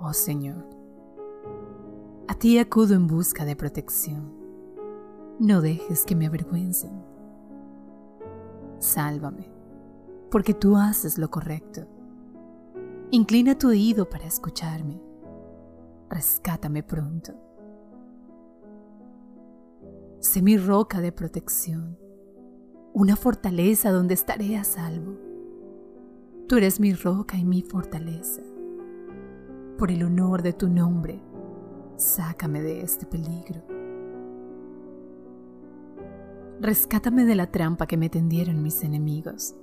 oh Señor. A ti acudo en busca de protección. No dejes que me avergüencen. Sálvame, porque tú haces lo correcto. Inclina tu oído para escucharme. Rescátame pronto. Sé mi roca de protección, una fortaleza donde estaré a salvo. Tú eres mi roca y mi fortaleza. Por el honor de tu nombre, sácame de este peligro. Rescátame de la trampa que me tendieron mis enemigos,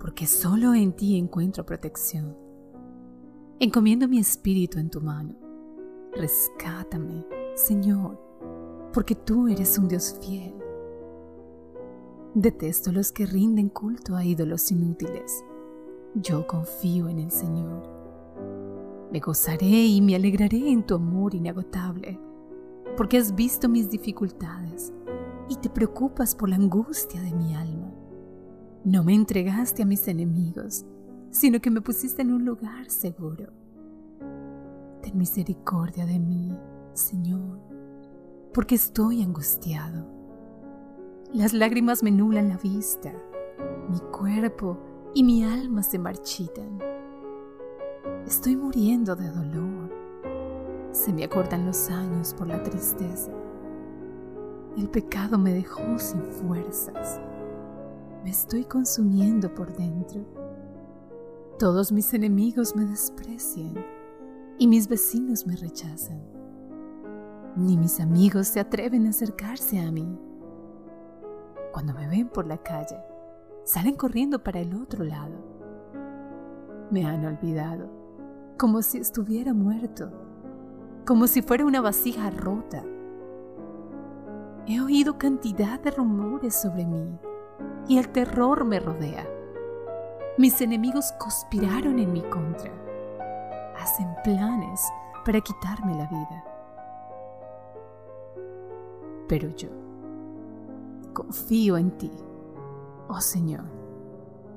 porque solo en ti encuentro protección. Encomiendo mi espíritu en tu mano. Rescátame, Señor, porque tú eres un Dios fiel. Detesto los que rinden culto a ídolos inútiles. Yo confío en el Señor. Me gozaré y me alegraré en tu amor inagotable, porque has visto mis dificultades y te preocupas por la angustia de mi alma. No me entregaste a mis enemigos, sino que me pusiste en un lugar seguro. Ten misericordia de mí, Señor porque estoy angustiado. Las lágrimas me nublan la vista, mi cuerpo y mi alma se marchitan. Estoy muriendo de dolor. Se me acortan los años por la tristeza. El pecado me dejó sin fuerzas. Me estoy consumiendo por dentro. Todos mis enemigos me desprecian y mis vecinos me rechazan ni mis amigos se atreven a acercarse a mí. Cuando me ven por la calle, salen corriendo para el otro lado. Me han olvidado, como si estuviera muerto, como si fuera una vasija rota. He oído cantidad de rumores sobre mí y el terror me rodea. Mis enemigos conspiraron en mi contra. Hacen planes para quitarme la vida pero yo confío en ti, oh Señor.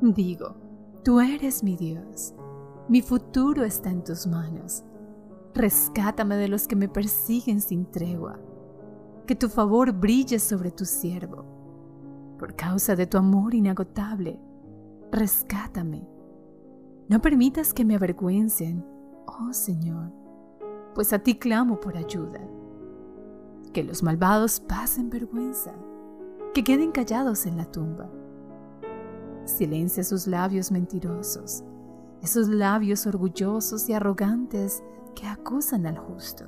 Digo, tú eres mi Dios, mi futuro está en tus manos. Rescátame de los que me persiguen sin tregua. Que tu favor brille sobre tu siervo. Por causa de tu amor inagotable, rescátame. No permitas que me avergüencen, oh Señor, pues a ti clamo por ayuda que los malvados pasen vergüenza, que queden callados en la tumba. Silencia sus labios mentirosos, esos labios orgullosos y arrogantes que acusan al justo.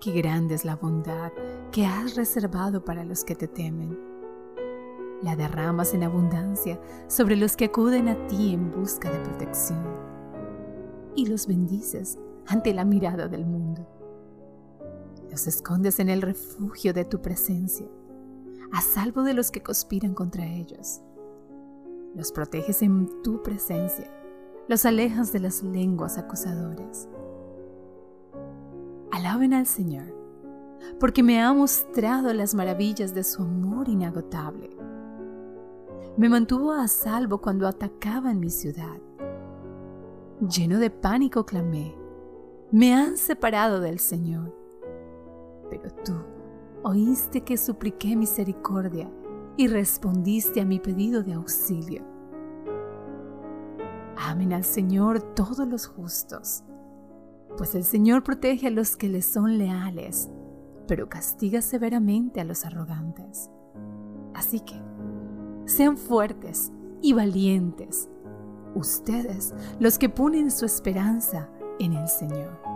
Qué grande es la bondad que has reservado para los que te temen. La derramas en abundancia sobre los que acuden a ti en busca de protección y los bendices ante la mirada del mundo. Los escondes en el refugio de tu presencia, a salvo de los que conspiran contra ellos. Los proteges en tu presencia, los alejas de las lenguas acusadoras. Alaben al Señor, porque me ha mostrado las maravillas de su amor inagotable. Me mantuvo a salvo cuando atacaban mi ciudad. Lleno de pánico clamé, me han separado del Señor pero tú oíste que supliqué misericordia y respondiste a mi pedido de auxilio. Amen al Señor todos los justos, pues el Señor protege a los que le son leales, pero castiga severamente a los arrogantes. Así que, sean fuertes y valientes, ustedes los que ponen su esperanza en el Señor.